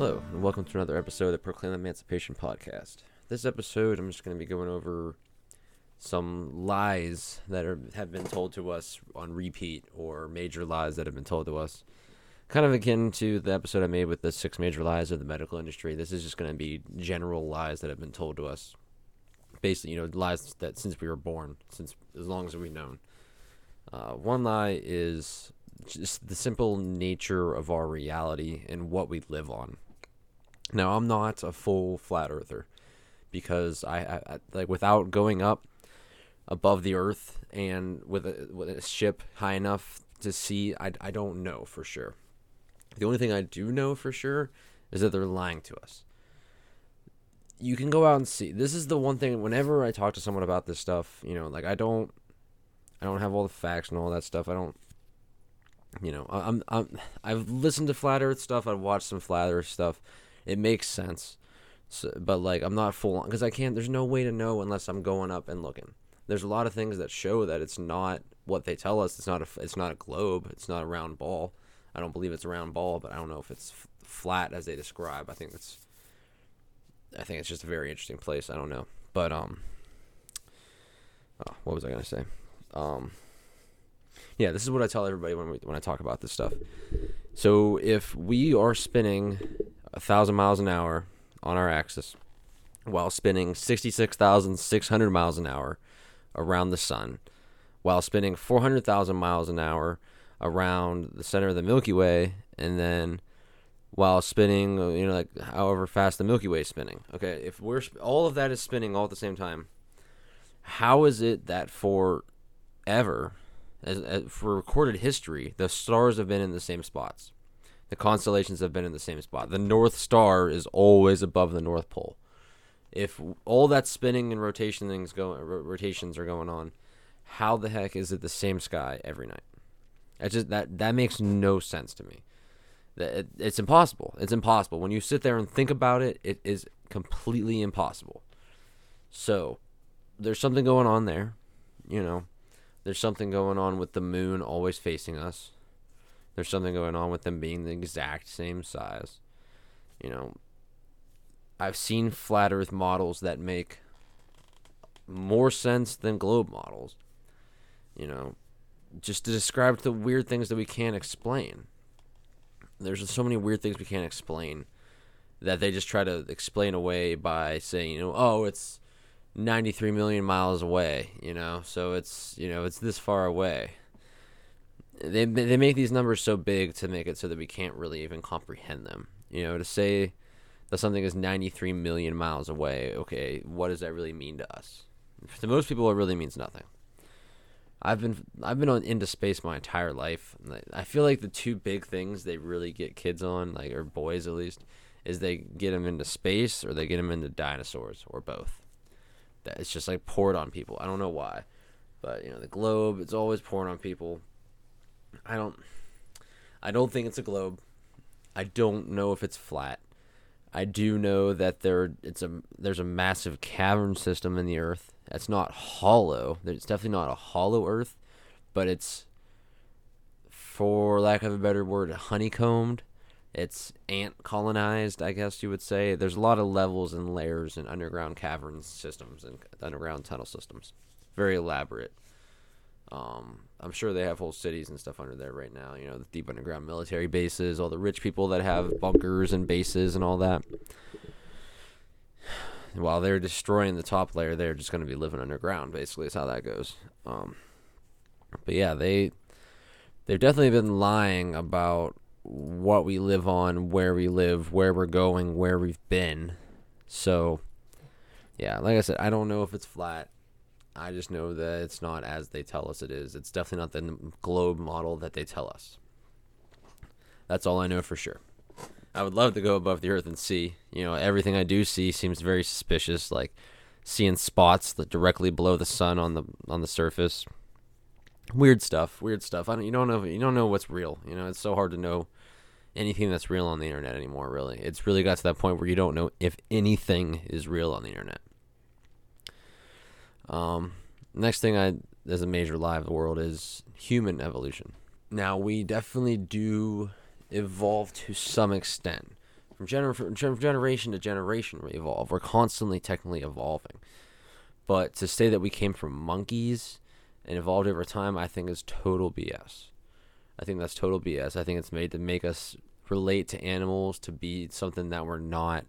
Hello, and welcome to another episode of the Proclaim Emancipation Podcast. This episode, I'm just going to be going over some lies that are, have been told to us on repeat, or major lies that have been told to us. Kind of akin to the episode I made with the six major lies of the medical industry. This is just going to be general lies that have been told to us. Basically, you know, lies that since we were born, since as long as we've known. Uh, one lie is just the simple nature of our reality and what we live on. Now, I'm not a full flat earther because I, I, I like without going up above the earth and with a, with a ship high enough to see, I, I don't know for sure. The only thing I do know for sure is that they're lying to us. You can go out and see. This is the one thing whenever I talk to someone about this stuff, you know, like I don't I don't have all the facts and all that stuff. I don't you know, I'm I'm I've listened to flat Earth stuff. I've watched some flat Earth stuff. It makes sense, so, but like I'm not full on because I can't. There's no way to know unless I'm going up and looking. There's a lot of things that show that it's not what they tell us. It's not a it's not a globe. It's not a round ball. I don't believe it's a round ball, but I don't know if it's f- flat as they describe. I think it's I think it's just a very interesting place. I don't know, but um, oh, what was I gonna say? Um yeah, this is what I tell everybody when we when I talk about this stuff. So if we are spinning a thousand miles an hour on our axis while spinning sixty six thousand six hundred miles an hour around the sun, while spinning four hundred thousand miles an hour around the center of the Milky Way, and then while spinning, you know, like however fast the Milky Way is spinning. Okay, if we're all of that is spinning all at the same time, how is it that for ever as, as, for recorded history, the stars have been in the same spots. The constellations have been in the same spot. The North Star is always above the North Pole. If all that spinning and rotation things go, rotations are going on, how the heck is it the same sky every night? That just that that makes no sense to me. It's impossible. It's impossible. When you sit there and think about it, it is completely impossible. So, there's something going on there, you know there's something going on with the moon always facing us. There's something going on with them being the exact same size. You know, I've seen flat earth models that make more sense than globe models. You know, just to describe the weird things that we can't explain. There's so many weird things we can't explain that they just try to explain away by saying, you know, oh, it's 93 million miles away, you know, so it's, you know, it's this far away. They, they make these numbers so big to make it so that we can't really even comprehend them. You know, to say that something is 93 million miles away, okay, what does that really mean to us? To most people, it really means nothing. I've been I've been on into space my entire life. I feel like the two big things they really get kids on, like or boys at least, is they get them into space or they get them into dinosaurs or both that it's just like poured on people. I don't know why, but you know the globe. It's always poured on people. I don't. I don't think it's a globe. I don't know if it's flat. I do know that there it's a there's a massive cavern system in the earth. It's not hollow. It's definitely not a hollow earth, but it's for lack of a better word, honeycombed. It's ant colonized, I guess you would say. There's a lot of levels and layers and underground caverns systems and underground tunnel systems. Very elaborate. Um, I'm sure they have whole cities and stuff under there right now. You know, the deep underground military bases, all the rich people that have bunkers and bases and all that. While they're destroying the top layer, they're just going to be living underground. Basically, is how that goes. Um, but yeah, they they've definitely been lying about what we live on, where we live, where we're going, where we've been. So, yeah, like I said, I don't know if it's flat. I just know that it's not as they tell us it is. It's definitely not the globe model that they tell us. That's all I know for sure. I would love to go above the earth and see. You know, everything I do see seems very suspicious, like seeing spots that directly below the sun on the on the surface weird stuff weird stuff i don't you don't know you don't know what's real you know it's so hard to know anything that's real on the internet anymore really it's really got to that point where you don't know if anything is real on the internet um next thing i there's a major lie of the world is human evolution now we definitely do evolve to some extent From, gener- from generation to generation, we evolve. We're constantly technically evolving. But to say that we came from monkeys and evolved over time, I think is total BS. I think that's total BS. I think it's made to make us relate to animals to be something that we're not.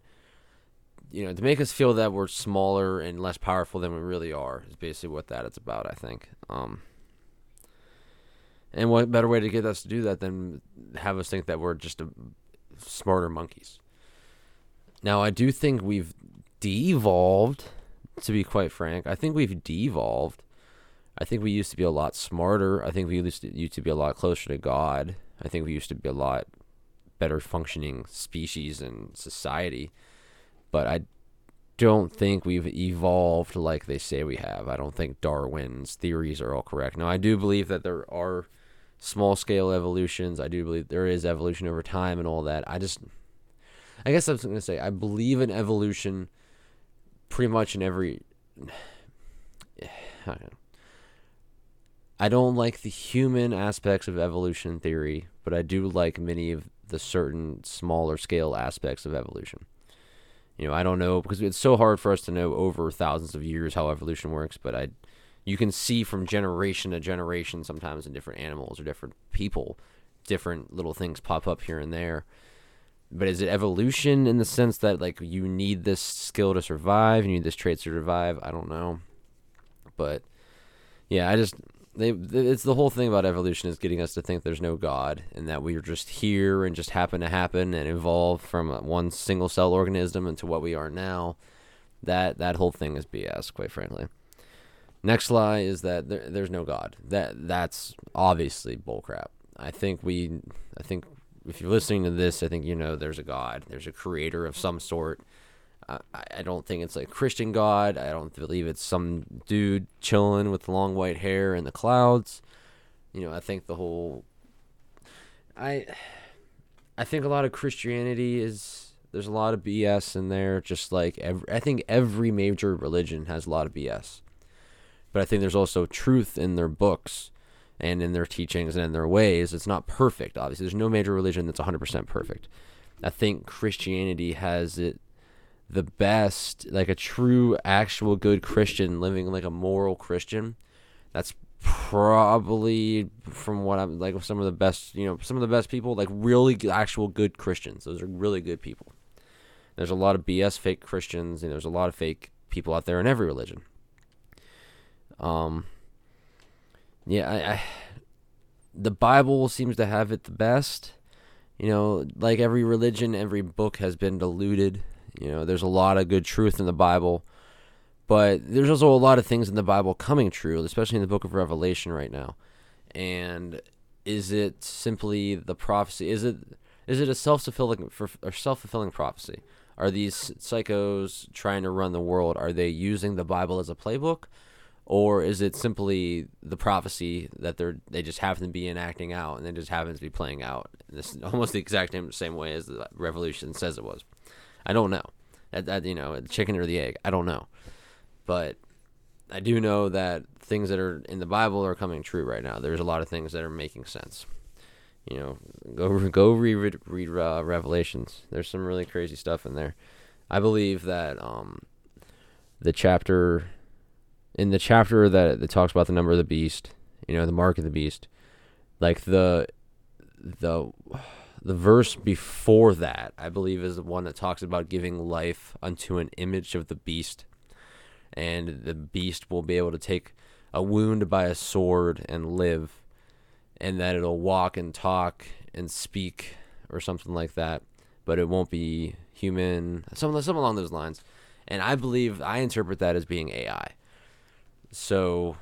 You know, to make us feel that we're smaller and less powerful than we really are is basically what that is about. I think. Um, and what better way to get us to do that than have us think that we're just a smarter monkeys? Now, I do think we've devolved. To be quite frank, I think we've devolved I think we used to be a lot smarter. I think we used to, used to be a lot closer to God. I think we used to be a lot better functioning species and society. But I don't think we've evolved like they say we have. I don't think Darwin's theories are all correct. Now, I do believe that there are small scale evolutions. I do believe there is evolution over time and all that. I just, I guess I was going to say, I believe in evolution pretty much in every. I don't I don't like the human aspects of evolution theory, but I do like many of the certain smaller scale aspects of evolution. You know, I don't know because it's so hard for us to know over thousands of years how evolution works, but I you can see from generation to generation sometimes in different animals or different people, different little things pop up here and there. But is it evolution in the sense that like you need this skill to survive, you need this trait to survive? I don't know. But yeah, I just they it's the whole thing about evolution is getting us to think there's no god and that we're just here and just happen to happen and evolve from one single cell organism into what we are now. That that whole thing is bs quite frankly. Next lie is that there, there's no god. That that's obviously bullcrap. I think we i think if you're listening to this i think you know there's a god. There's a creator of some sort I, I don't think it's like Christian God. I don't believe it's some dude chilling with long white hair in the clouds. You know, I think the whole I I think a lot of Christianity is there's a lot of BS in there just like every I think every major religion has a lot of BS. But I think there's also truth in their books and in their teachings and in their ways. It's not perfect, obviously. There's no major religion that's 100% perfect. I think Christianity has it the best, like a true, actual good Christian living like a moral Christian, that's probably from what I'm like some of the best, you know, some of the best people, like really actual good Christians. Those are really good people. There's a lot of BS fake Christians, and there's a lot of fake people out there in every religion. Um, yeah, I, I the Bible seems to have it the best. You know, like every religion, every book has been diluted you know, there's a lot of good truth in the Bible, but there's also a lot of things in the Bible coming true, especially in the book of Revelation right now. And is it simply the prophecy? Is it is it a self-fulfilling for or self-fulfilling prophecy? Are these psychos trying to run the world? Are they using the Bible as a playbook? Or is it simply the prophecy that they're they just happen to be enacting out and it just happens to be playing out in this almost the exact same way as the Revolution says it was? I don't know. That, that you know, the chicken or the egg. I don't know. But I do know that things that are in the Bible are coming true right now. There's a lot of things that are making sense. You know, go go read read uh, Revelations. There's some really crazy stuff in there. I believe that um, the chapter in the chapter that, that talks about the number of the beast, you know, the mark of the beast, like the the the verse before that, I believe, is the one that talks about giving life unto an image of the beast. And the beast will be able to take a wound by a sword and live, and that it'll walk and talk and speak or something like that, but it won't be human, something, something along those lines. And I believe, I interpret that as being AI. So,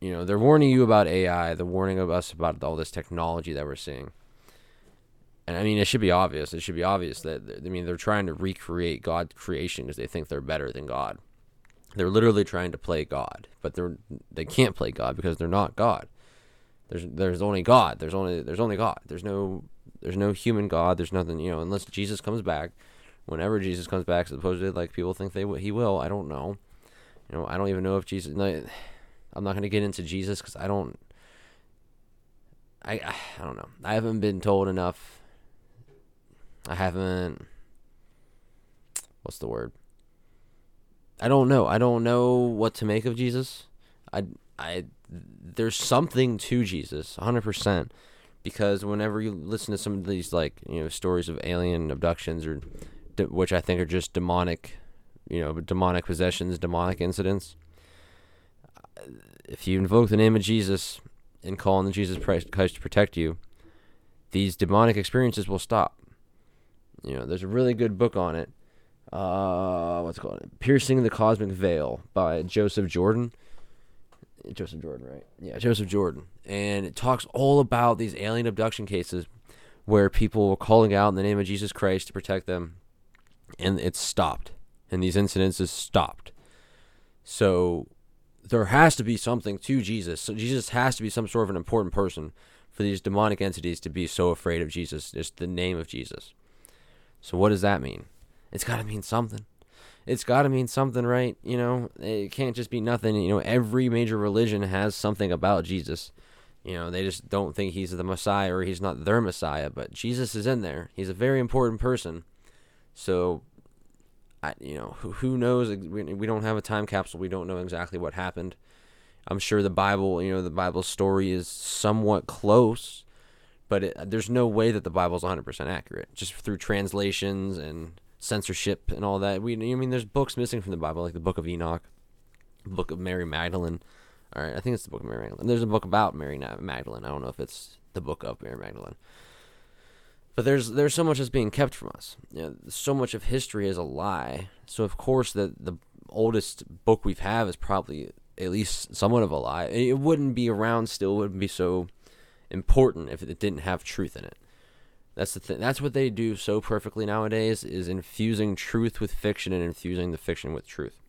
you know, they're warning you about AI, they're warning us about all this technology that we're seeing and I mean, it should be obvious. It should be obvious that I mean they're trying to recreate God's creation because they think they're better than God. They're literally trying to play God, but they're they can't play God because they're not God. There's there's only God. There's only there's only God. There's no there's no human God. There's nothing you know unless Jesus comes back. Whenever Jesus comes back, supposedly like people think they he will. I don't know. You know I don't even know if Jesus. I'm not going to get into Jesus because I don't. I I don't know. I haven't been told enough I haven't what's the word? I don't know. I don't know what to make of Jesus. I I there's something to Jesus, 100%. Because whenever you listen to some of these like, you know, stories of alien abductions or which I think are just demonic, you know, demonic possessions, demonic incidents, if you invoke the name of Jesus and call on the Jesus Christ to protect you, these demonic experiences will stop. You know, there's a really good book on it. Uh, what's it called? Piercing the Cosmic Veil by Joseph Jordan. Joseph Jordan, right? Yeah, Joseph Jordan. And it talks all about these alien abduction cases where people were calling out in the name of Jesus Christ to protect them, and it's stopped. And these incidences stopped. So there has to be something to Jesus. So Jesus has to be some sort of an important person for these demonic entities to be so afraid of Jesus, just the name of Jesus. So what does that mean? It's got to mean something. It's got to mean something, right? You know, it can't just be nothing. You know, every major religion has something about Jesus. You know, they just don't think he's the Messiah or he's not their Messiah, but Jesus is in there. He's a very important person. So I, you know, who, who knows? We, we don't have a time capsule. We don't know exactly what happened. I'm sure the Bible, you know, the Bible story is somewhat close, but it, there's no way that the Bible is 100% accurate. Just through translations and censorship and all that. We, I mean, there's books missing from the Bible, like the Book of Enoch, Book of Mary Magdalene. All right, I think it's the Book of Mary Magdalene. There's a book about Mary Magdalene. I don't know if it's the Book of Mary Magdalene. But there's there's so much that's being kept from us. You know, so much of history is a lie. So of course the the oldest book we've have is probably at least somewhat of a lie. It wouldn't be around still. Wouldn't be so important if it didn't have truth in it. That's the thing. That's what they do so perfectly nowadays is infusing truth with fiction and infusing the fiction with truth.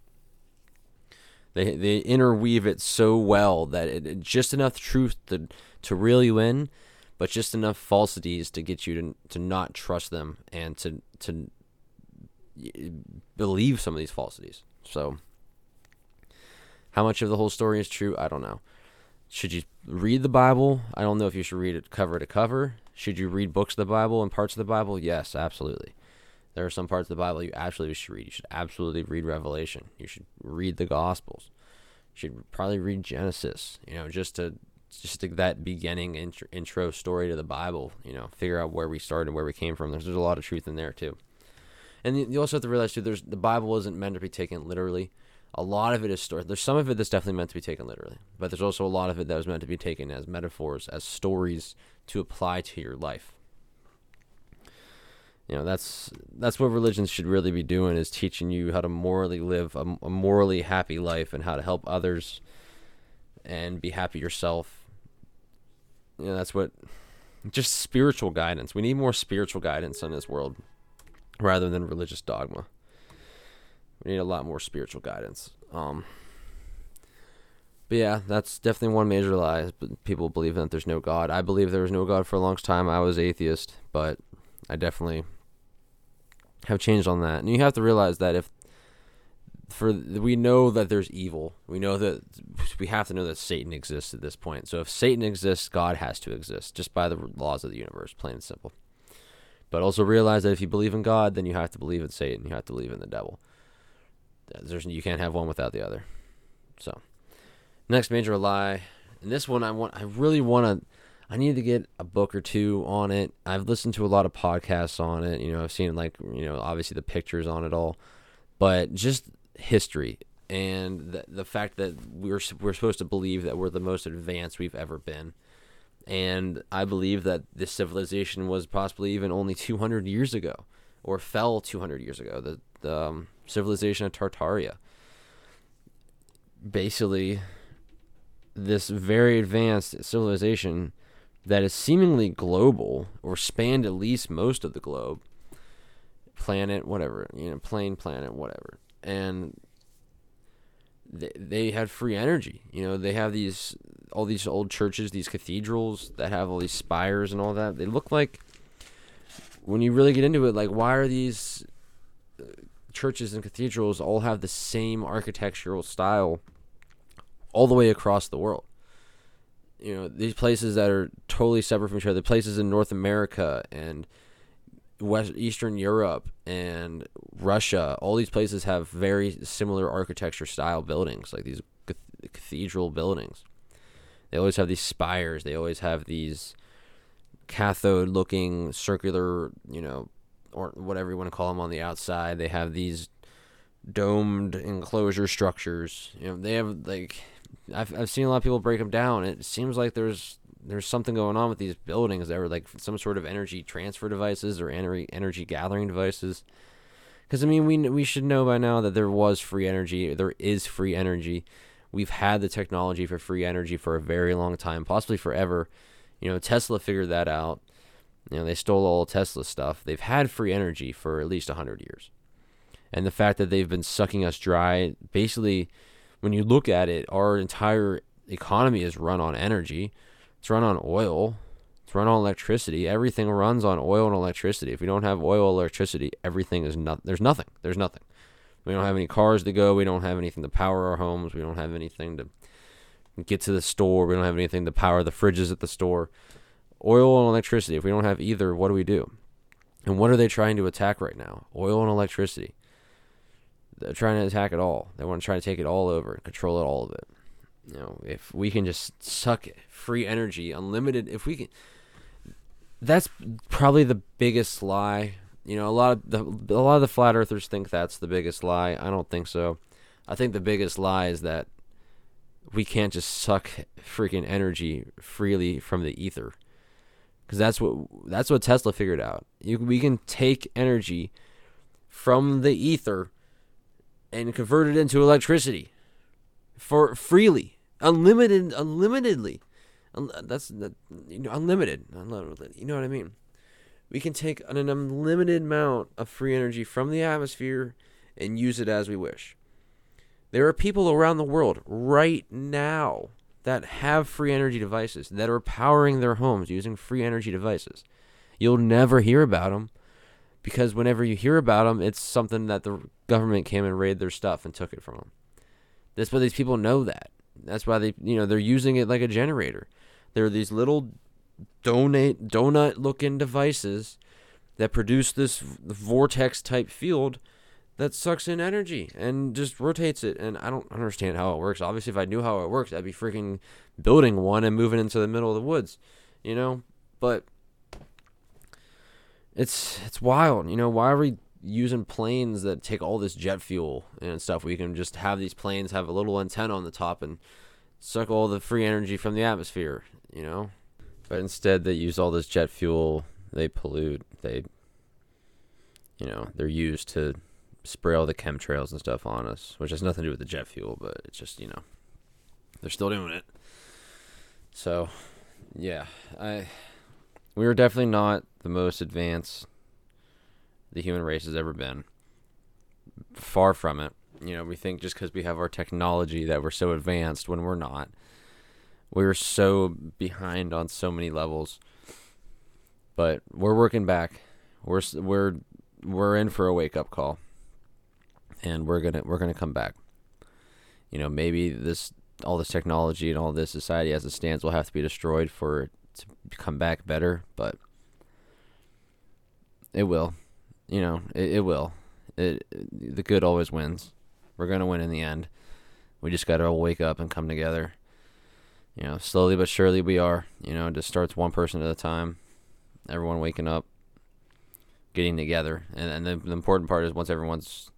They they interweave it so well that it, just enough truth to to reel you in, but just enough falsities to get you to to not trust them and to to believe some of these falsities. So, how much of the whole story is true? I don't know. Should you read the Bible? I don't know if you should read it cover to cover. Should you read books of the Bible and parts of the Bible? Yes, absolutely. There are some parts of the Bible you absolutely should read. You should absolutely read Revelation. You should read the Gospels. You should probably read Genesis. You know, just to just to that beginning intro, story to the Bible. You know, figure out where we started, where we came from. There's, there's a lot of truth in there too. And you also have to realize too, there's the Bible isn't meant to be taken literally. A lot of it is story. There's some of it that's definitely meant to be taken literally, but there's also a lot of it that was meant to be taken as metaphors, as stories to apply to your life. You know, that's that's what religions should really be doing is teaching you how to morally live a, a morally happy life and how to help others and be happy yourself. You know, that's what just spiritual guidance. We need more spiritual guidance in this world rather than religious dogma. We need a lot more spiritual guidance. Um, but yeah, that's definitely one major lie. But people believe that there's no God. I believe there was no God for a long time. I was atheist, but I definitely have changed on that. And you have to realize that if for we know that there's evil, we know that we have to know that Satan exists at this point. So if Satan exists, God has to exist, just by the laws of the universe, plain and simple. But also realize that if you believe in God, then you have to believe in Satan. You have to believe in the devil. There's, you can't have one without the other. So. Next major lie, and this one I want, I really want to. I need to get a book or two on it. I've listened to a lot of podcasts on it. You know, I've seen like you know obviously the pictures on it all, but just history and the, the fact that we're we're supposed to believe that we're the most advanced we've ever been. And I believe that this civilization was possibly even only 200 years ago, or fell 200 years ago. The, the um, civilization of Tartaria. Basically, this very advanced civilization that is seemingly global or spanned at least most of the globe planet whatever you know plane planet whatever and they, they had free energy you know they have these all these old churches these cathedrals that have all these spires and all that they look like when you really get into it like why are these churches and cathedrals all have the same architectural style all the way across the world. You know, these places that are totally separate from each other, places in North America and West Eastern Europe and Russia, all these places have very similar architecture style buildings, like these cathedral buildings. They always have these spires. They always have these cathode looking circular, you know, or whatever you want to call them on the outside. They have these domed enclosure structures. You know, they have like I've I've seen a lot of people break them down. It seems like there's there's something going on with these buildings that are like some sort of energy transfer devices or energy energy gathering devices. Because I mean, we we should know by now that there was free energy. There is free energy. We've had the technology for free energy for a very long time, possibly forever. You know, Tesla figured that out. You know, they stole all Tesla stuff. They've had free energy for at least 100 years. And the fact that they've been sucking us dry, basically, when you look at it, our entire economy is run on energy. It's run on oil. It's run on electricity. Everything runs on oil and electricity. If we don't have oil, electricity, everything is not. There's nothing. There's nothing. We don't have any cars to go. We don't have anything to power our homes. We don't have anything to get to the store. We don't have anything to power the fridges at the store. Oil and electricity. If we don't have either, what do we do? And what are they trying to attack right now? Oil and electricity. They're trying to attack it all. They want to try to take it all over and control it all of it you know, if we can just suck free energy, unlimited, if we can, that's probably the biggest lie. You know, a lot of the a lot of the flat earthers think that's the biggest lie. I don't think so. I think the biggest lie is that we can't just suck freaking energy freely from the ether. Cuz that's what that's what Tesla figured out. You we can take energy from the ether and convert it into electricity for freely unlimited, unlimitedly. That's you know unlimited, unlimited. You know what I mean? We can take an unlimited amount of free energy from the atmosphere and use it as we wish. There are people around the world right now that have free energy devices that are powering their homes using free energy devices. You'll never hear about them because whenever you hear about them, it's something that the government came and raided their stuff and took it from them. That's why these people know that. That's why they, you know, they're using it like a generator. There are these little donate donut looking devices that produce this vortex type field that sucks in energy and just rotates it. And I don't understand how it works. Obviously, if I knew how it works, I'd be freaking building one and moving into the middle of the woods, you know. But it's it's wild, you know. Why are we using planes that take all this jet fuel and stuff. We can just have these planes have a little antenna on the top and suck all the free energy from the atmosphere, you know? But instead, they use all this jet fuel, they pollute, they, you know, they're used to spray all the chemtrails and stuff on us, which has nothing to do with the jet fuel, but it's just, you know, they're still doing it. So, yeah, I, we were definitely not the most advanced the human race has ever been. Far from it. You know, we think just because we have our technology that we're so advanced when we're not. We're so behind on so many levels. But we're working back. We're we're we're in for a wake up call. And we're to we're to come back. You know, maybe this all this technology and all this society as it stands will have to be destroyed for it to come back better, but it will you know, it, it will. It, the good always wins. We're gonna win in the end. We just gotta wake up and come together. You know, slowly but surely we are. You know, it just starts one person at a time. Everyone waking up, getting together, and and the, the important part is once everyone's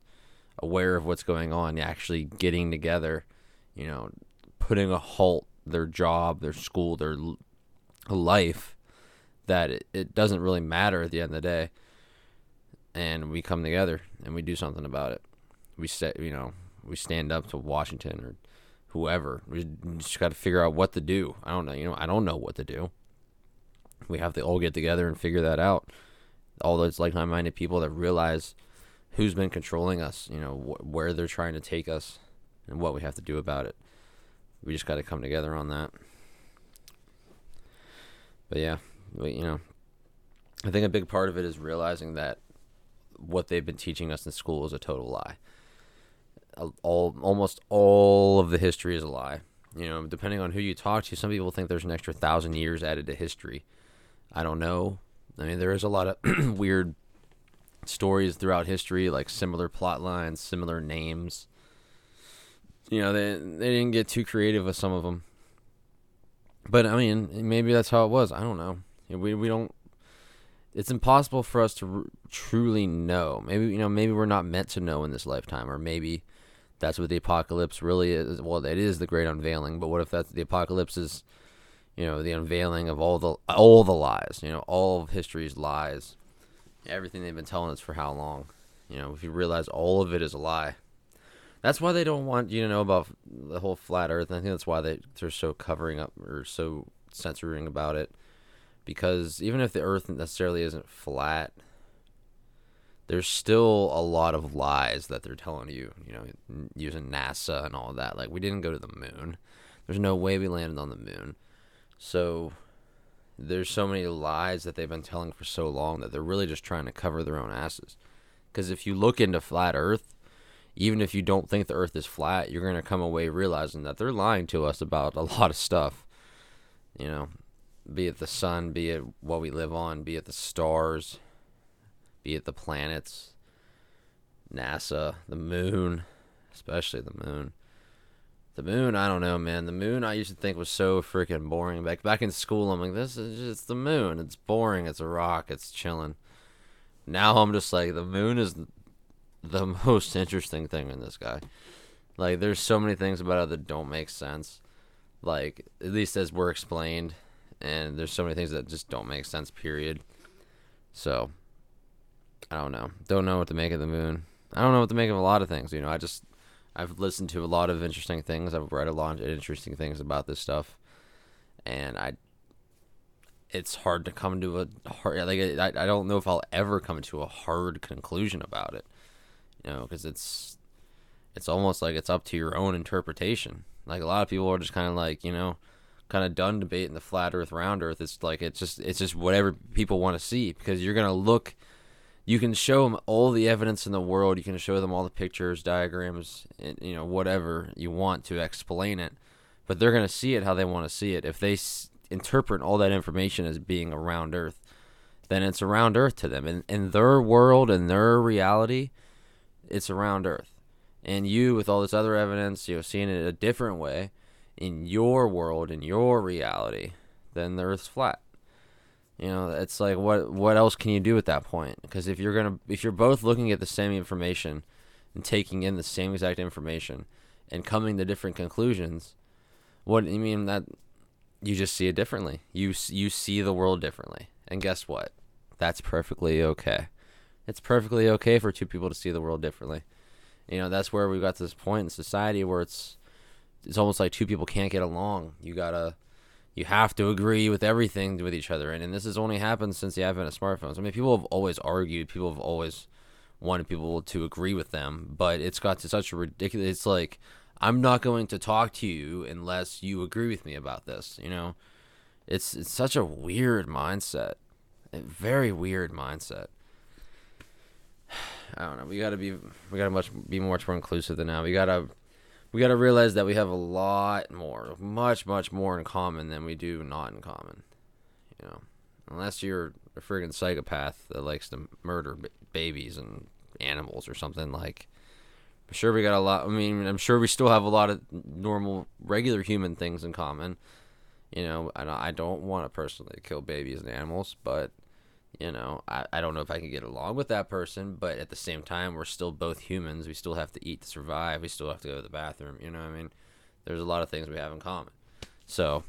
aware of what's going on, actually getting together. You know, putting a halt their job, their school, their life. That it, it doesn't really matter at the end of the day and we come together and we do something about it. We set, you know, we stand up to Washington or whoever. We just got to figure out what to do. I don't know, you know, I don't know what to do. We have to all get together and figure that out. All those like-minded people that realize who's been controlling us, you know, wh- where they're trying to take us, and what we have to do about it. We just got to come together on that. But yeah, you know, I think a big part of it is realizing that what they've been teaching us in school is a total lie. All almost all of the history is a lie. You know, depending on who you talk to, some people think there's an extra thousand years added to history. I don't know. I mean, there is a lot of weird stories throughout history, like similar plot lines, similar names. You know, they they didn't get too creative with some of them. But I mean, maybe that's how it was. I don't know. We we don't. It's impossible for us to r- truly know. Maybe you know. Maybe we're not meant to know in this lifetime, or maybe that's what the apocalypse really is. Well, it is the great unveiling. But what if that's the apocalypse is, you know, the unveiling of all the all the lies. You know, all of history's lies, everything they've been telling us for how long. You know, if you realize all of it is a lie. That's why they don't want you to know about the whole flat Earth. I think that's why they they're so covering up or so censoring about it, because even if the Earth necessarily isn't flat, there's still a lot of lies that they're telling you. You know, using NASA and all that. Like we didn't go to the moon. There's no way we landed on the moon. So there's so many lies that they've been telling for so long that they're really just trying to cover their own asses. Because if you look into flat Earth, even if you don't think the earth is flat, you're going to come away realizing that they're lying to us about a lot of stuff. You know, be it the sun, be it what we live on, be it the stars, be it the planets, NASA, the moon, especially the moon. The moon, I don't know, man. The moon, I used to think was so freaking boring. Back back in school, I'm like, this is just the moon. It's boring. It's a rock. It's chilling. Now I'm just like, the moon is the most interesting thing in this guy. Like, there's so many things about it that don't make sense. Like, at least as we're explained, and there's so many things that just don't make sense. Period. So, I don't know. Don't know what to make of the moon. I don't know what to make of a lot of things. You know, I just I've listened to a lot of interesting things. I've read a lot of interesting things about this stuff, and I. It's hard to come to a hard like I, I don't know if I'll ever come to a hard conclusion about it you know, because it's it's almost like it's up to your own interpretation. Like a lot of people are just kind of like, you know, kind of done debating the flat Earth, round Earth. It's like it's just it's just whatever people want to see because you're gonna look. You can show them all the evidence in the world. You can show them all the pictures, diagrams, and, you know, whatever you want to explain it. But they're gonna see it how they want to see it. If they s- interpret all that information as being around Earth, then it's around Earth to them. In in their world and their reality, it's around Earth. And you, with all this other evidence, you know, seeing it a different way in your world, in your reality, then the Earth's flat. You know, it's like what what else can you do at that point? Because if you're gonna if you're both looking at the same information and taking in the same exact information and coming to different conclusions, what you mean that you just see it differently. You you see the world differently, and guess what? That's perfectly okay it's perfectly okay for two people to see the world differently. You know, that's where we got to this point in society where it's it's almost like two people can't get along. You gotta you have to agree with everything with each other, and, and this has only happened since the advent of smartphones. I mean, people have always argued, people have always wanted people to agree with them, but it's got to such a ridiculous. It's like I'm not going to talk to you unless you agree with me about this. You know, it's it's such a weird mindset, a very weird mindset. I don't know. We gotta be we gotta much be much more inclusive than now. We gotta we gotta realize that we have a lot more, much much more in common than we do not in common. You know, unless you're a friggin' psychopath that likes to murder b- babies and animals or something like. I'm sure we got a lot. I mean, I'm sure we still have a lot of normal, regular human things in common. You know, I don't want to personally kill babies and animals, but you know I, I don't know if i can get along with that person but at the same time we're still both humans. We still have to eat to survive. We still have to go to the bathroom you know i mean? There's a lot of things we have in common. So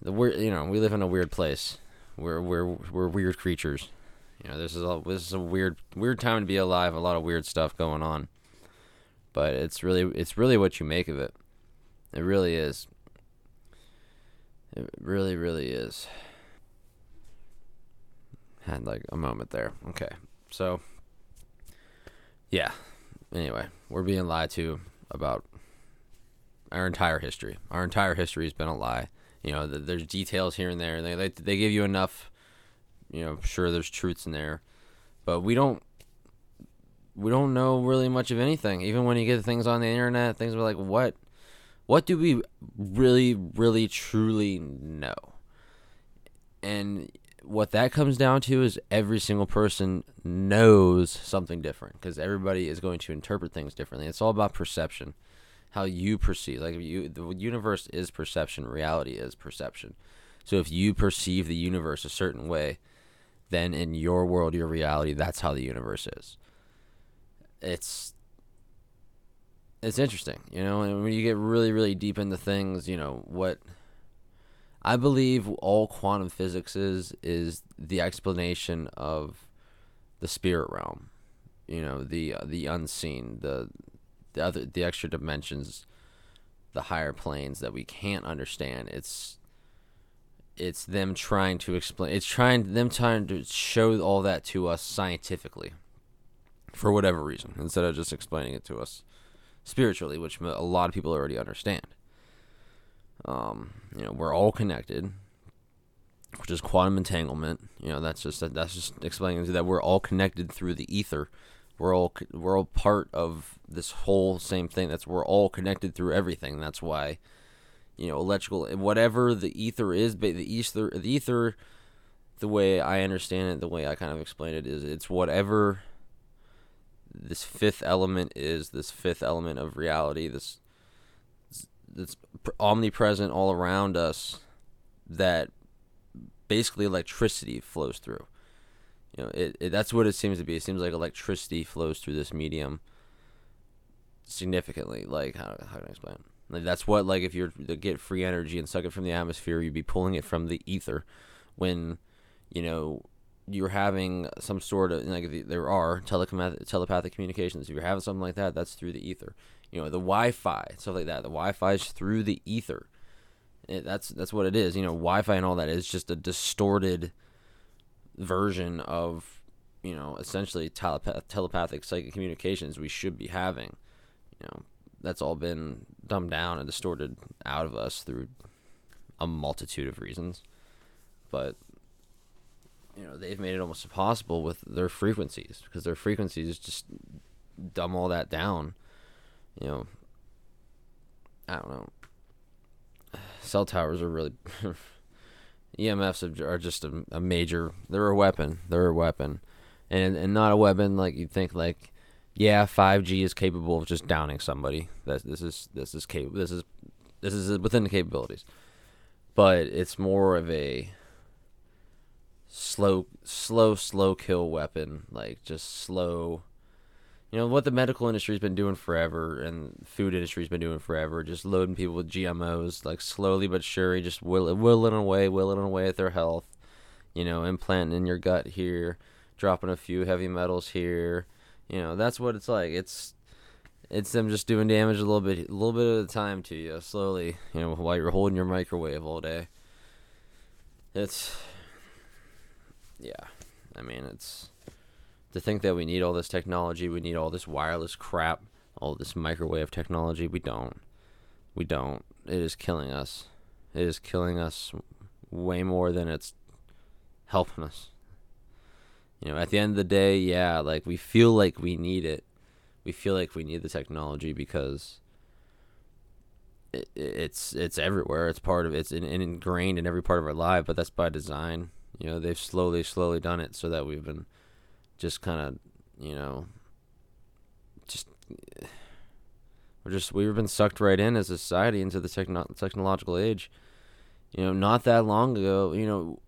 the weird you know we live in a weird place. We're we're we're weird creatures. You know this is a this is a weird weird time to be alive a lot of weird stuff going on. But it's really it's really what you make of it. It really is. It really really is had like a moment there. Okay. So yeah. Anyway, we're being lied to about our entire history. Our entire history has been a lie. You know, the, there's details here and there. They, they they give you enough. You know, sure there's truths in there, but we don't we don't know really much of anything. Even when you get things on the internet, things are like what what do we really really truly know? And what that comes down to is every single person knows something different because everybody is going to interpret things differently. It's all about perception, how you perceive. Like you, the universe is perception. Reality is perception. So if you perceive the universe a certain way, then in your world, your reality, that's how the universe is. It's it's interesting, you know, and when you get really, really deep into things, you know, what I believe all quantum physics is is the explanation of the spirit realm, you know, the uh, the unseen, the the other the extra dimensions, the higher planes that we can't understand. It's it's them trying to explain. It's trying them trying to show all that to us scientifically, for whatever reason, instead of just explaining it to us spiritually, which a lot of people already understand. Um, you know, we're all connected, which is quantum entanglement. You know, that's just that's just explaining that we're all connected through the ether. We're all we're all part of this whole same thing. That's we're all connected through everything. That's why, you know, electrical whatever the ether is, but the ether the ether, the way I understand it, the way I kind of explain it is, it's whatever this fifth element is. This fifth element of reality. This that's omnipresent all around us that basically electricity flows through. You know, it, it, that's what it seems to be. It seems like electricity flows through this medium significantly. Like how how can I explain? Like that's what like if you're to get free energy and suck it from the atmosphere, you'd be pulling it from the ether. When you know you're having some sort of like there are telepathic telepathic communications. If you're having something like that, that's through the ether you know the Wi-Fi stuff like that. The Wi-Fi is through the ether. It, that's that's what it is. You know, Wi-Fi and all that is just a distorted version of you know essentially telepath- telepathic psychic communications we should be having. You know, that's all been dumbed down and distorted out of us through a multitude of reasons. But you know, they've made it almost impossible with their frequencies because their frequencies just dumb all that down you know, I don't know. Cell towers are really EMFs are just a, a, major. They're a weapon. They're a weapon, and and not a weapon like you'd think. Like, yeah, five G is capable of just downing somebody. That this is this is capable. This is this is within the capabilities, but it's more of a slow, slow, slow kill weapon. Like just slow you know what the medical industry's been doing forever and food industry's been doing forever just loading people with gmos like slowly but surely just will, willing away willing away at their health you know implanting in your gut here dropping a few heavy metals here. You know that's what it's like. It's it's them just doing damage a little bit a little bit at a time to you slowly you know while you're holding your microwave all day. It's yeah i mean it's to think that we need all this technology, we need all this wireless crap, all this microwave technology. We don't. We don't. It is killing us. It is killing us way more than it's helping us. You know, at the end of the day, yeah, like we feel like we need it. We feel like we need the technology because it, it's it's everywhere. It's part of it's in, ingrained in every part of our life, but that's by design. You know, they've slowly, slowly done it so that we've been just kind of, you know, just we're just we've been sucked right in as a society into the techno- technological age. You know, not that long ago, you know,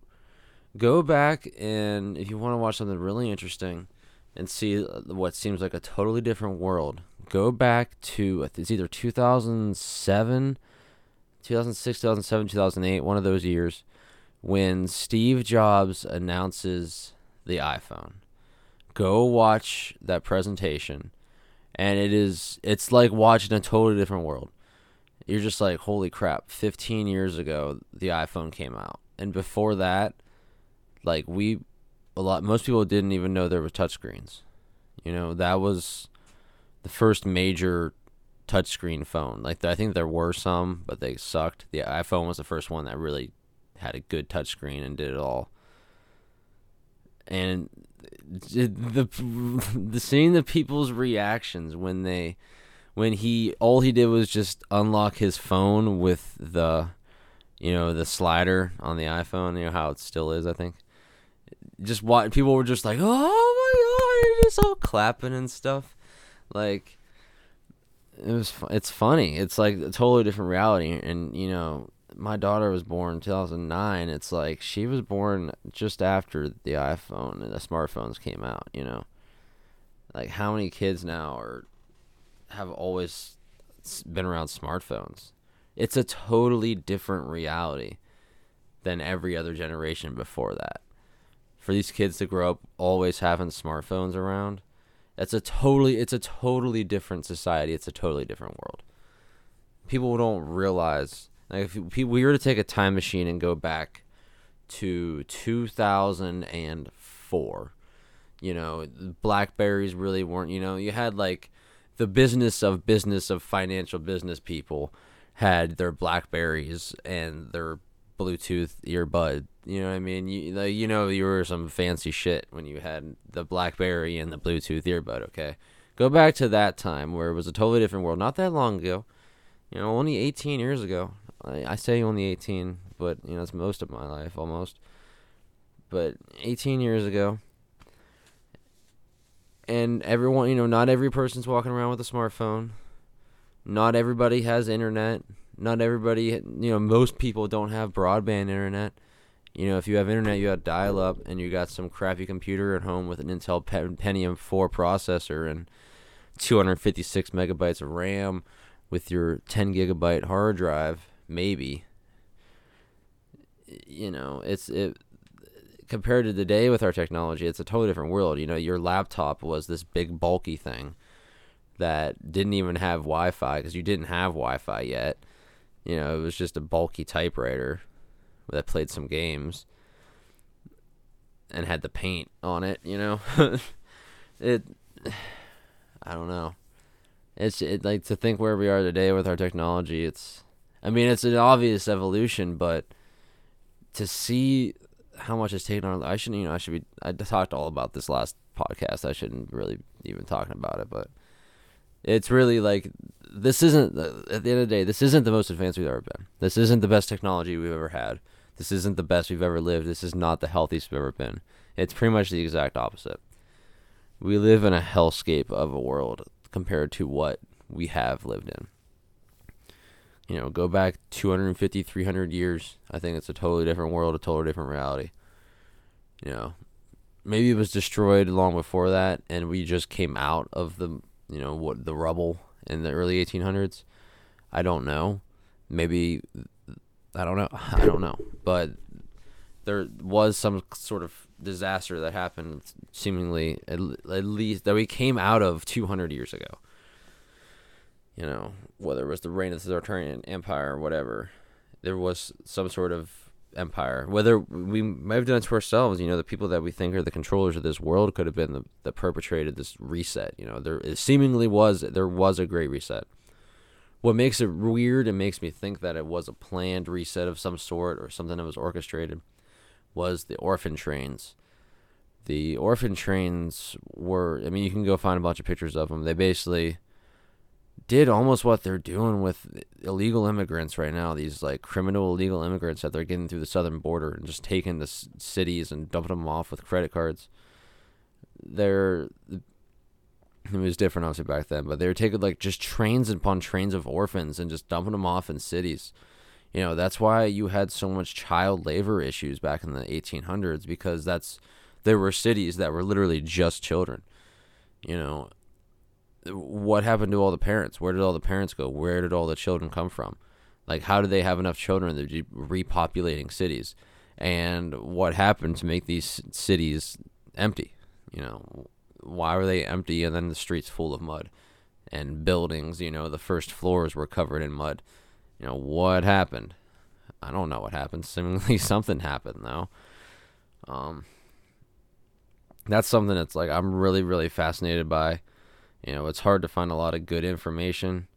go back and if you want to watch something really interesting and see uh, what seems like a totally different world, go back to it's either 2007, 2006, 2007, 2008, one of those years when Steve Jobs announces the iPhone go watch that presentation and it is it's like watching a totally different world. You're just like holy crap 15 years ago the iphone came out. And before that like we a lot most people didn't even know there were touchscreens you know that was the first major touchscreen phone. Like i think there were some but they sucked. The iphone was the first one that really had a good touchscreen and did it all. And the the seeing the people's reactions when they when he all he did was just unlock his phone with the you know the slider on the iPhone you know how it still is I think just what people were just like, oh my god, just all clapping and stuff. Like it was, it's funny. It's like a totally different reality. And you know, my daughter was born in 2009. It's like she was born just after the iPhone and the smartphones came out. You know, like how many kids now are have always been around smartphones? It's a totally different reality than every other generation before that. For these kids to grow up always having smartphones around, that's a totally it's a totally different society. It's a totally different world. People don't realize like if we were to take a time machine and go back to 2004, you know, Blackberries really weren't, you know, you had like the business of business of financial business people had their Blackberries and their Bluetooth earbud. You know what I mean? You you know you were some fancy shit when you had the BlackBerry and the Bluetooth earbud. Okay, go back to that time where it was a totally different world. Not that long ago. You know, only 18 years ago. I, say only 18, but you know it's most of my life almost. But 18 years ago, and everyone, you know, not every person's walking around with a smartphone. Not everybody has internet not everybody, you know, most people don't have broadband internet. You know, if you have internet, you have dial up and you got some crappy computer at home with an Intel Pentium 4 processor and 256 megabytes of RAM with your 10 gigabyte hard drive, maybe. You know, it's it compared to today with our technology, it's a totally different world. You know, your laptop was this big bulky thing that didn't even have Wi-Fi because you didn't have Wi-Fi yet you know, it was just a bulky typewriter that played some games and had the paint on it, you know. it I don't know. It's it like to think where we are today with our technology, it's I mean, it's an obvious evolution, but to see how much it's taken on I shouldn't you know, I should be I talked all about this last podcast. I shouldn't really even talking about it, but it's really like this isn't at the end of the day. This isn't the most advanced we've ever been. This isn't the best technology we've ever had. This isn't the best we've ever lived. This is not the healthiest we've ever been. It's pretty much the exact opposite. We live in a hellscape of a world compared to what we have lived in. You know, go back 250, 300 years. I think it's a totally different world, a totally different reality. You know, maybe it was destroyed long before that, and we just came out of the you know what the rubble in the early 1800s. I don't know. Maybe I don't know. I don't know. But there was some sort of disaster that happened seemingly at, at least that we came out of 200 years ago. You know, whether it was the reign of the Tartarian Empire or whatever, there was some sort of empire. Whether we might have done it to ourselves, you know, the people that we think are the controllers of this world could have been the that perpetrated this reset. You know, there seemingly was there was a great reset. What makes it weird and makes me think that it was a planned reset of some sort or something that was orchestrated was the orphan trains. The orphan trains were, I mean, you can go find a bunch of pictures of them. They basically did almost what they're doing with illegal immigrants right now. These like criminal illegal immigrants that they're getting through the southern border and just taking the s- cities and dumping them off with credit cards. They're it was different obviously back then, but they were taking like just trains upon trains of orphans and just dumping them off in cities. You know, that's why you had so much child labor issues back in the 1800s because that's there were cities that were literally just children. You know, what happened to all the parents? Where did all the parents go? Where did all the children come from? Like, how did they have enough children be repopulating cities? And what happened to make these cities empty? You know, why were they empty and then the streets full of mud and buildings? You know, the first floors were covered in mud. You know, what happened? I don't know what happened. Seemingly something happened though. Um, that's something that's like I'm really, really fascinated by you know, it's hard to find a lot of good information.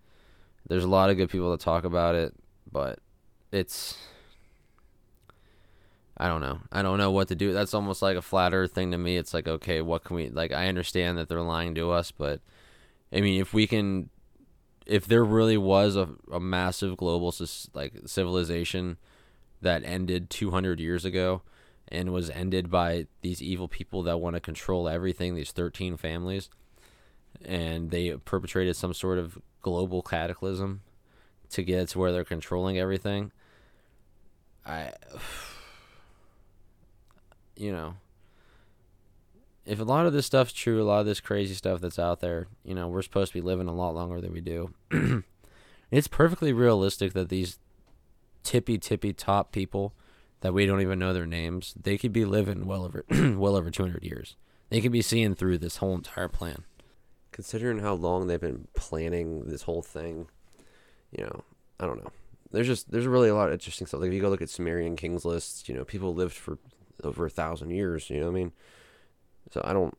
There's a lot of good people that talk about it, but it's I don't know. I don't know what to do. That's almost like a flat earth thing to me. It's like, okay, what can we like I understand that they're lying to us, but I mean, if we can if there really was a, a massive global like civilization that ended 200 years ago and was ended by these evil people that want to control everything, these 13 families. And they perpetrated some sort of global cataclysm to get to where they're controlling everything. I, you know, if a lot of this stuff's true, a lot of this crazy stuff that's out there, you know, we're supposed to be living a lot longer than we do. it's perfectly realistic that these tippy tippy top people that we don't even know their names, they could be living well over well over 200 years. They could be seeing through this whole entire plan. Considering how long they've been planning this whole thing, you know, I don't know. There's just there's really a lot of interesting stuff. Like if you go look at Sumerian kings lists, you know, people lived for over a thousand years. You know what I mean? So I don't.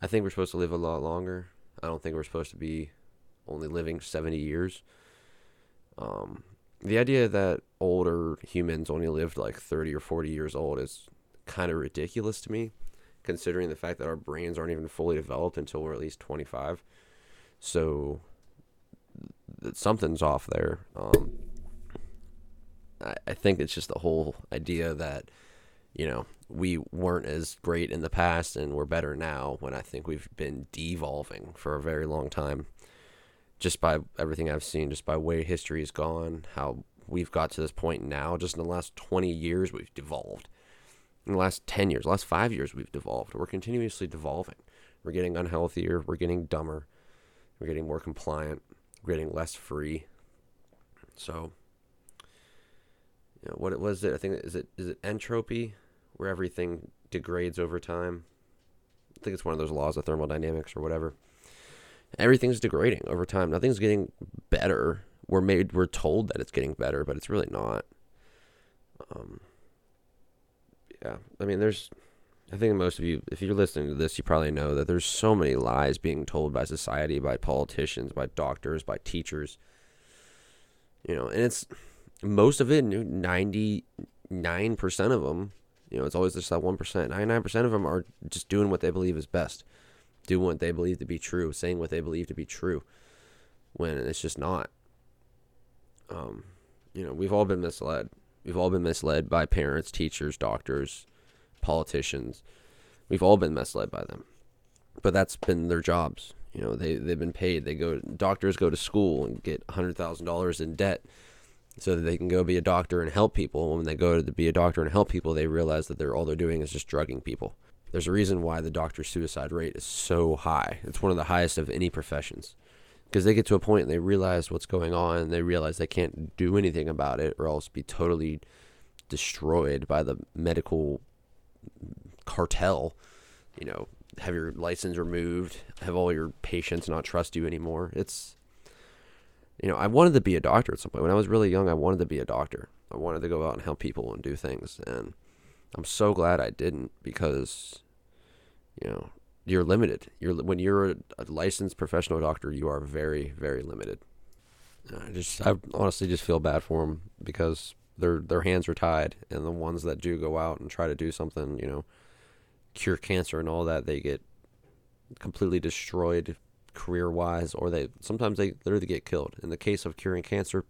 I think we're supposed to live a lot longer. I don't think we're supposed to be only living 70 years. Um, the idea that older humans only lived like 30 or 40 years old is kind of ridiculous to me, considering the fact that our brains aren't even fully developed until we're at least 25. So th- something's off there. Um, I, I think it's just the whole idea that, you know, we weren't as great in the past and we're better now when I think we've been devolving for a very long time just by everything I've seen, just by way history has gone, how we've got to this point now, just in the last 20 years, we've devolved. In the last 10 years, last five years, we've devolved. We're continuously devolving. We're getting unhealthier. We're getting dumber. We're getting more compliant. We're getting less free. So, you know, what was it? I think is it is it entropy, where everything degrades over time. I think it's one of those laws of thermodynamics or whatever everything's degrading over time. Nothing's getting better. We're made we're told that it's getting better, but it's really not. Um yeah, I mean there's I think most of you if you're listening to this, you probably know that there's so many lies being told by society, by politicians, by doctors, by teachers. You know, and it's most of it 99% of them, you know, it's always just that 1%. 99% of them are just doing what they believe is best doing what they believe to be true, saying what they believe to be true, when it's just not. Um, you know, we've all been misled. We've all been misled by parents, teachers, doctors, politicians. We've all been misled by them, but that's been their jobs. You know, they they've been paid. They go doctors go to school and get hundred thousand dollars in debt so that they can go be a doctor and help people. When they go to be a doctor and help people, they realize that they're all they're doing is just drugging people. There's a reason why the doctor suicide rate is so high. It's one of the highest of any professions. Because they get to a point and they realize what's going on and they realize they can't do anything about it or else be totally destroyed by the medical cartel. You know, have your license removed, have all your patients not trust you anymore. It's, you know, I wanted to be a doctor at some point. When I was really young, I wanted to be a doctor. I wanted to go out and help people and do things. And I'm so glad I didn't because, you know, you're limited. You're when you're a, licensed professional doctor, you are very, very limited. I just, I honestly just feel bad for them because their their hands are tied, and the ones that do go out and try to do something, you know, cure cancer and all that, they get completely destroyed career wise, or they sometimes they literally get killed. In the case of curing cancer,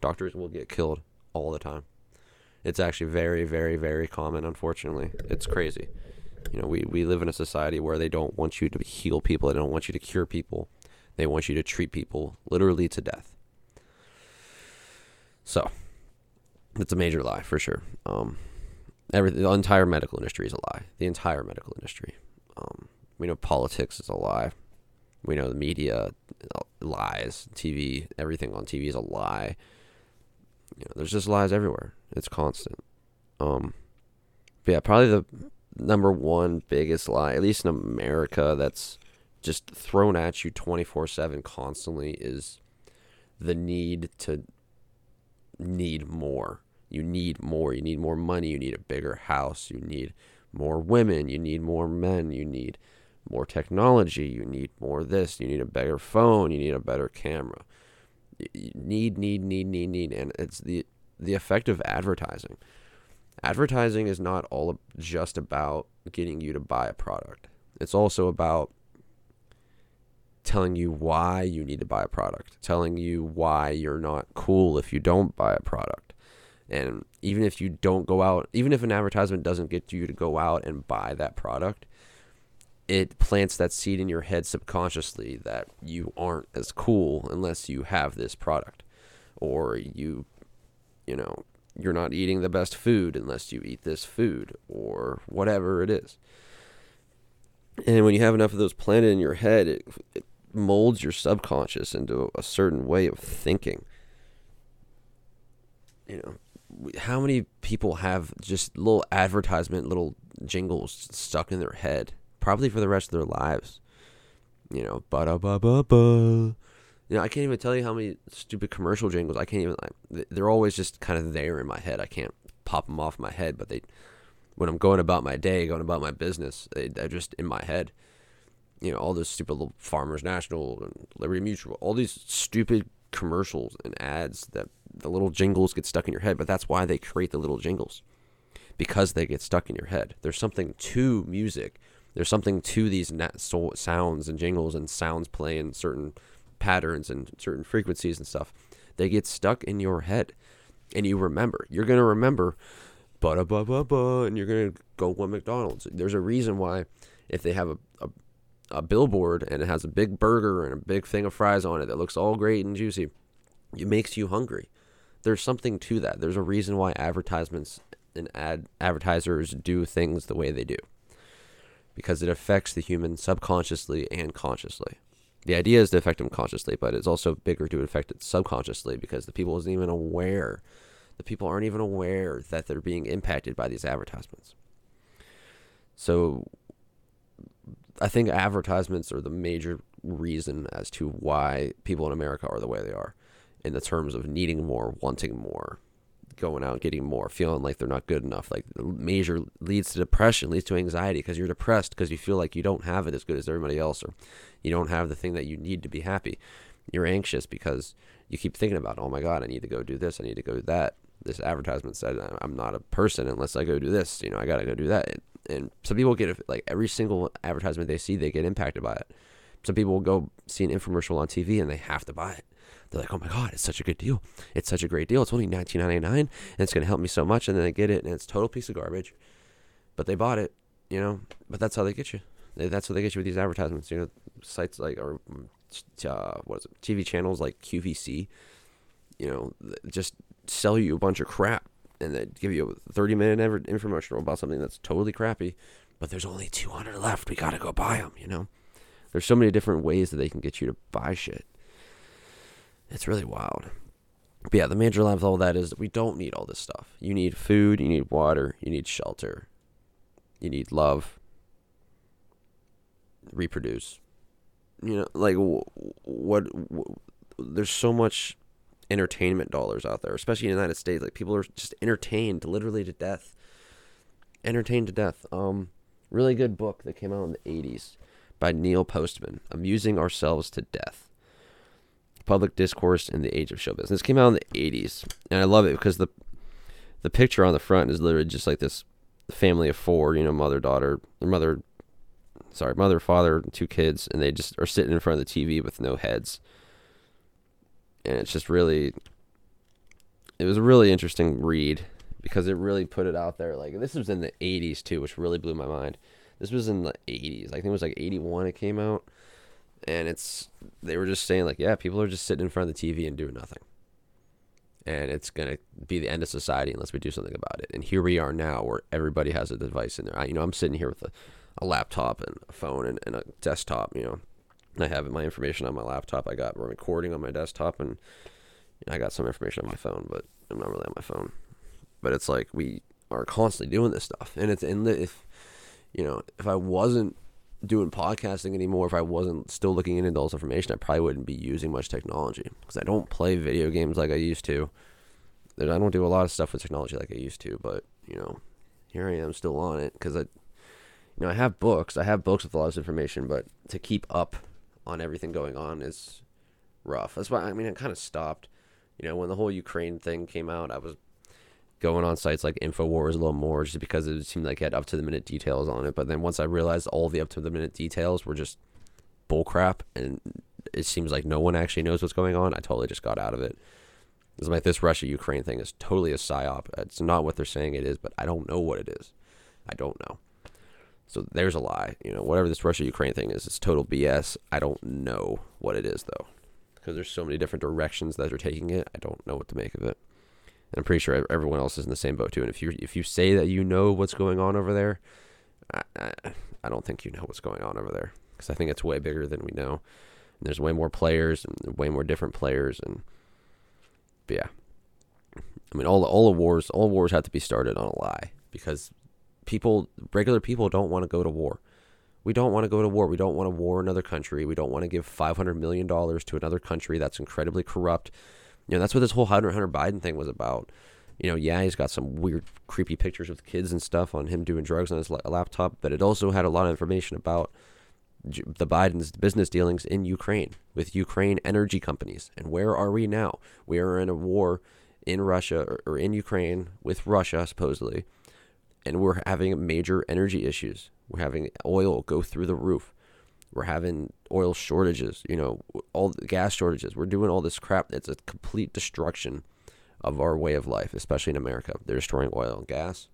doctors will get killed all the time. It's actually very, very, very common, unfortunately. It's crazy. You know, we, we live in a society where they don't want you to heal people, they don't want you to cure people, they want you to treat people literally to death. So, it's a major lie for sure. Um, every, the entire medical industry is a lie. The entire medical industry. Um, we know politics is a lie. We know the media uh, lies. TV, everything on TV is a lie. You know, there's just lies everywhere. It's constant. Um, yeah, probably the number one biggest lie, at least in America, that's just thrown at you 24 7 constantly is the need to need more. You need more. You need more money. You need a bigger house. You need more women. You need more men. You need more technology. You need more this. You need a better phone. You need a better camera. You need, need, need, need, need. And it's the the effect of advertising. Advertising is not all just about getting you to buy a product. It's also about telling you why you need to buy a product, telling you why you're not cool if you don't buy a product. And even if you don't go out, even if an advertisement doesn't get you to go out and buy that product, it plants that seed in your head subconsciously that you aren't as cool unless you have this product or you you know you're not eating the best food unless you eat this food or whatever it is and when you have enough of those planted in your head it, it molds your subconscious into a certain way of thinking you know how many people have just little advertisement little jingles stuck in their head probably for the rest of their lives. You know, ba da ba ba ba. You know, I can't even tell you how many stupid commercial jingles. I can't even. Like, they're always just kind of there in my head. I can't pop them off my head, but they, when I'm going about my day, going about my business, they, they're just in my head. You know, all those stupid little Farmers National and Liberty Mutual, all these stupid commercials and ads that the little jingles get stuck in your head. But that's why they create the little jingles, because they get stuck in your head. There's something to music there's something to these net sounds and jingles and sounds playing certain patterns and certain frequencies and stuff. They get stuck in your head, and you remember. You're gonna remember, ba ba ba ba, and you're gonna go one McDonald's. There's a reason why, if they have a, a a billboard and it has a big burger and a big thing of fries on it that looks all great and juicy, it makes you hungry. There's something to that. There's a reason why advertisements and ad advertisers do things the way they do because it affects the human subconsciously and consciously. The idea is to affect them consciously, but it's also bigger to affect it subconsciously because the people isn't even aware. The people aren't even aware that they're being impacted by these advertisements. So I think advertisements are the major reason as to why people in America are the way they are in the terms of needing more, wanting more, going out getting more, feeling like they're not good enough. Like major leads to depression, leads to anxiety because you're depressed because you feel like you don't have it as good as everybody else, or you don't have the thing that you need to be happy. You're anxious because you keep thinking about, oh my God, I need to go do this, I need to go do that. This advertisement said I'm not a person unless I go do this. You know, I got to go do that. And, and some people get like every single advertisement they see, they get impacted by it. Some people will go see an infomercial on TV and they have to buy it they're like, oh my god, it's such a good deal. It's such a great deal. It's only nineteen ninety nine, and it's gonna help me so much. And then they get it, and it's total piece of garbage. But they bought it, you know. But that's how they get you. That's how they get you with these advertisements. You know, sites like or uh, what is it? TV channels like QVC. You know, just sell you a bunch of crap, and they give you a thirty minute information about something that's totally crappy. But there's only two hundred left. We gotta go buy them. You know. There's so many different ways that they can get you to buy shit. It's really wild. But yeah, the major line of all that is that we don't need all this stuff. You need food, you need water, you need shelter, you need love, reproduce. You know, like what, what there's so much entertainment dollars out there, especially in the United States. Like people are just entertained literally to death. Entertained to death. Um, really good book that came out in the '80s by Neil Postman, "Amusing Ourselves to Death." Public discourse in the age of show business. This came out in the 80s, and I love it because the the picture on the front is literally just like this family of four, you know, mother, daughter, mother, sorry, mother, father, two kids, and they just are sitting in front of the TV with no heads. And it's just really, it was a really interesting read because it really put it out there. Like, this was in the 80s too, which really blew my mind. This was in the 80s. I think it was like 81 it came out and it's they were just saying like yeah people are just sitting in front of the tv and doing nothing. And it's going to be the end of society unless we do something about it. And here we are now where everybody has a device in there I, you know i'm sitting here with a, a laptop and a phone and, and a desktop you know. I have my information on my laptop. I got recording on my desktop and i got some information on my phone but i'm not really on my phone. But it's like we are constantly doing this stuff. And it's in the if you know if i wasn't doing podcasting anymore if I wasn't still looking into all this information. I probably wouldn't be using much technology because I don't play video games like I used to. I don't do a lot of stuff with technology like I used to, but you know, here I am still on it because I, you know, I have books. I have books with a lot of information, but to keep up on everything going on is rough. That's why I mean I kind of stopped. You know, when the whole Ukraine thing came out, I was going on sites like Infowars a little more just because it seemed like it had up to the minute details on it. But then once I realized all the up to the minute details were just bullcrap and it seems like no one actually knows what's going on, I totally just got out of it. It's like this Russia Ukraine thing is totally a psyop. It's not what they're saying it is, but I don't know what it is. I don't know. So there's a lie. You know, whatever this Russia Ukraine thing is, it's total BS. I don't know what it is though, because there's so many different directions that are taking it. I don't know what to make of it. And I'm pretty sure everyone else is in the same boat too. And if you if you say that you know what's going on over there, I, I, I don't think you know what's going on over there because I think it's way bigger than we know. And there's way more players and way more different players and yeah. I mean all all the wars all wars have to be started on a lie because people regular people don't want to go to war. We don't want to go to war. We don't want to war another country. We don't want to give 500 million dollars to another country that's incredibly corrupt. You know, that's what this whole Hunter Hunter Biden thing was about. You know, yeah, he's got some weird, creepy pictures with kids and stuff on him doing drugs on his laptop, but it also had a lot of information about the Biden's business dealings in Ukraine with Ukraine energy companies. And where are we now? We are in a war in Russia or, or in Ukraine with Russia, supposedly, and we're having major energy issues. We're having oil go through the roof. We're having oil shortages, you know, all the gas shortages. We're doing all this crap. It's a complete destruction of our way of life, especially in America. They're destroying oil and gas.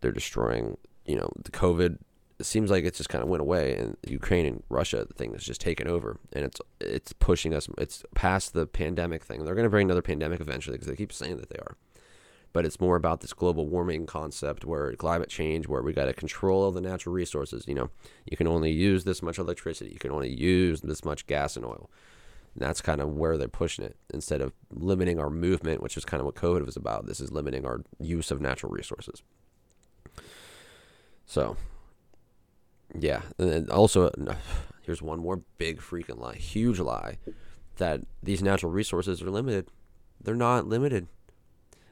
They're destroying, you know, the COVID it seems like it just kind of went away, and Ukraine and Russia the thing is just taken over, and it's it's pushing us. It's past the pandemic thing. They're going to bring another pandemic eventually because they keep saying that they are, but it's more about this global warming concept where climate change, where we got to control the natural resources. You know, you can only use this much electricity, you can only use this much gas and oil. And that's kind of where they're pushing it instead of limiting our movement, which is kind of what COVID was about. This is limiting our use of natural resources. So yeah, and also here's one more big freaking lie, huge lie, that these natural resources are limited. They're not limited.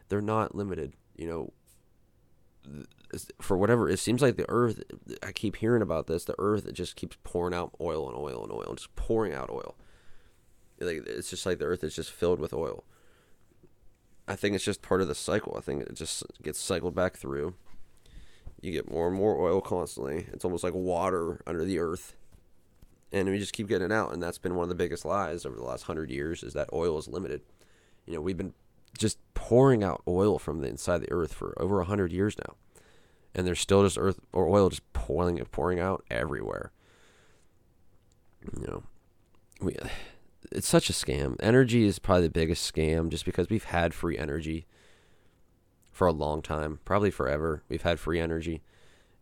They're not limited. You know, for whatever it seems like the earth. I keep hearing about this. The earth just keeps pouring out oil and oil and oil, and just pouring out oil. Like it's just like the earth is just filled with oil. I think it's just part of the cycle. I think it just gets cycled back through you get more and more oil constantly. It's almost like water under the earth. And we just keep getting it out. And that's been one of the biggest lies over the last hundred years is that oil is limited. You know, we've been just pouring out oil from the inside the earth for over a hundred years now. And there's still just earth or oil just pouring pouring out everywhere. You know, we it's such a scam. Energy is probably the biggest scam just because we've had free energy for a long time, probably forever. We've had free energy,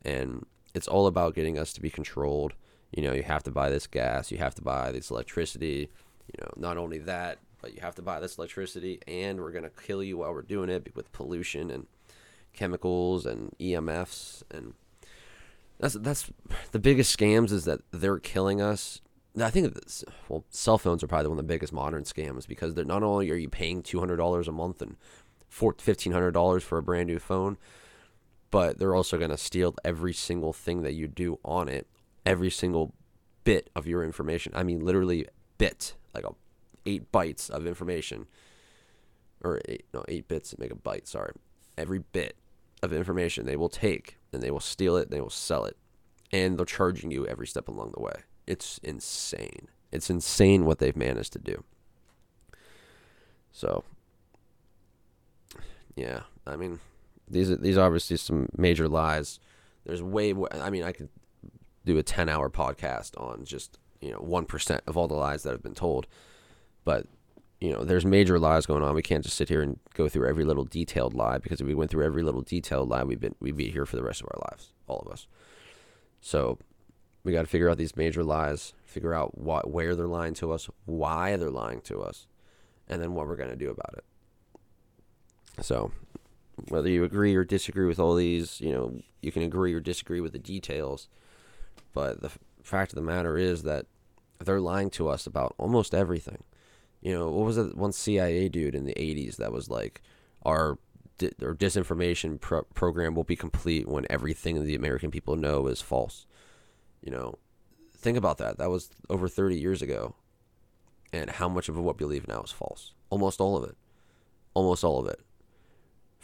and it's all about getting us to be controlled. You know, you have to buy this gas, you have to buy this electricity. You know, not only that, but you have to buy this electricity, and we're gonna kill you while we're doing it with pollution and chemicals and EMFs, and that's that's the biggest scams is that they're killing us. I think this, well, cell phones are probably one of the biggest modern scams because they're not only are you paying two hundred dollars a month and $1,500 for a brand new phone, but they're also going to steal every single thing that you do on it, every single bit of your information. I mean, literally bit, like a eight bytes of information, or eight, no, eight bits make a byte. Sorry, every bit of information they will take and they will steal it, they will sell it, and they're charging you every step along the way. It's insane. It's insane what they've managed to do. So yeah, I mean, these are these are obviously some major lies. There's way. I mean, I could do a ten hour podcast on just you know one percent of all the lies that have been told, but you know, there's major lies going on. We can't just sit here and go through every little detailed lie because if we went through every little detailed lie, we've been we'd be here for the rest of our lives, all of us. So we got to figure out these major lies, figure out what where they're lying to us, why they're lying to us, and then what we're going to do about it. So, whether you agree or disagree with all these, you know, you can agree or disagree with the details. But the f- fact of the matter is that they're lying to us about almost everything. You know, what was that One CIA dude in the 80s that was like, our our disinformation pro- program will be complete when everything the American people know is false. You know, think about that. That was over 30 years ago. And how much of what we believe now is false? Almost all of it. Almost all of it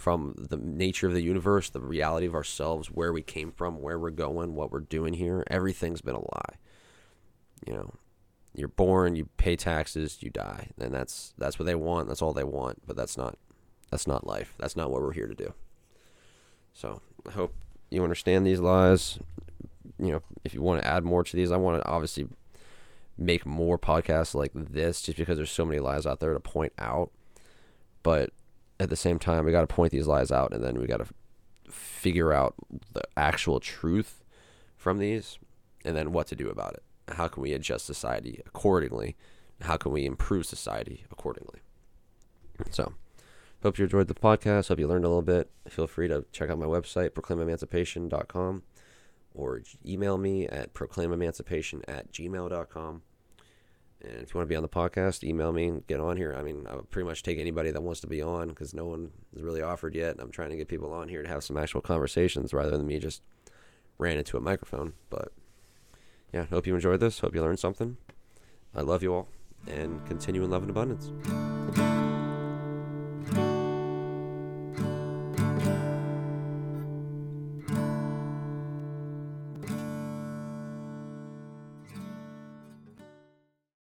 from the nature of the universe, the reality of ourselves, where we came from, where we're going, what we're doing here. Everything's been a lie. You know, you're born, you pay taxes, you die, and that's that's what they want. That's all they want, but that's not that's not life. That's not what we're here to do. So I hope you understand these lies. You know, if you want to add more to these, I want to obviously make more podcasts like this, just because there's so many lies out there to point out. But at the same time, we got to point these lies out, and then we got to figure out the actual truth from these, and then what to do about it how can we adjust society accordingly? How can we improve society accordingly? So, hope you enjoyed the podcast. Hope you learned a little bit. Feel free to check out my website, proclaimemancipation.com, or email me at proclaimemancipation at gmail.com. And if you want to be on the podcast, email me and get on here. I mean, I'll pretty much take anybody that wants to be on because no one is really offered yet. I'm trying to get people on here to have some actual conversations rather than me just ran into a microphone. But yeah, hope you enjoyed this. Hope you learned something. I love you all and continue in love and abundance.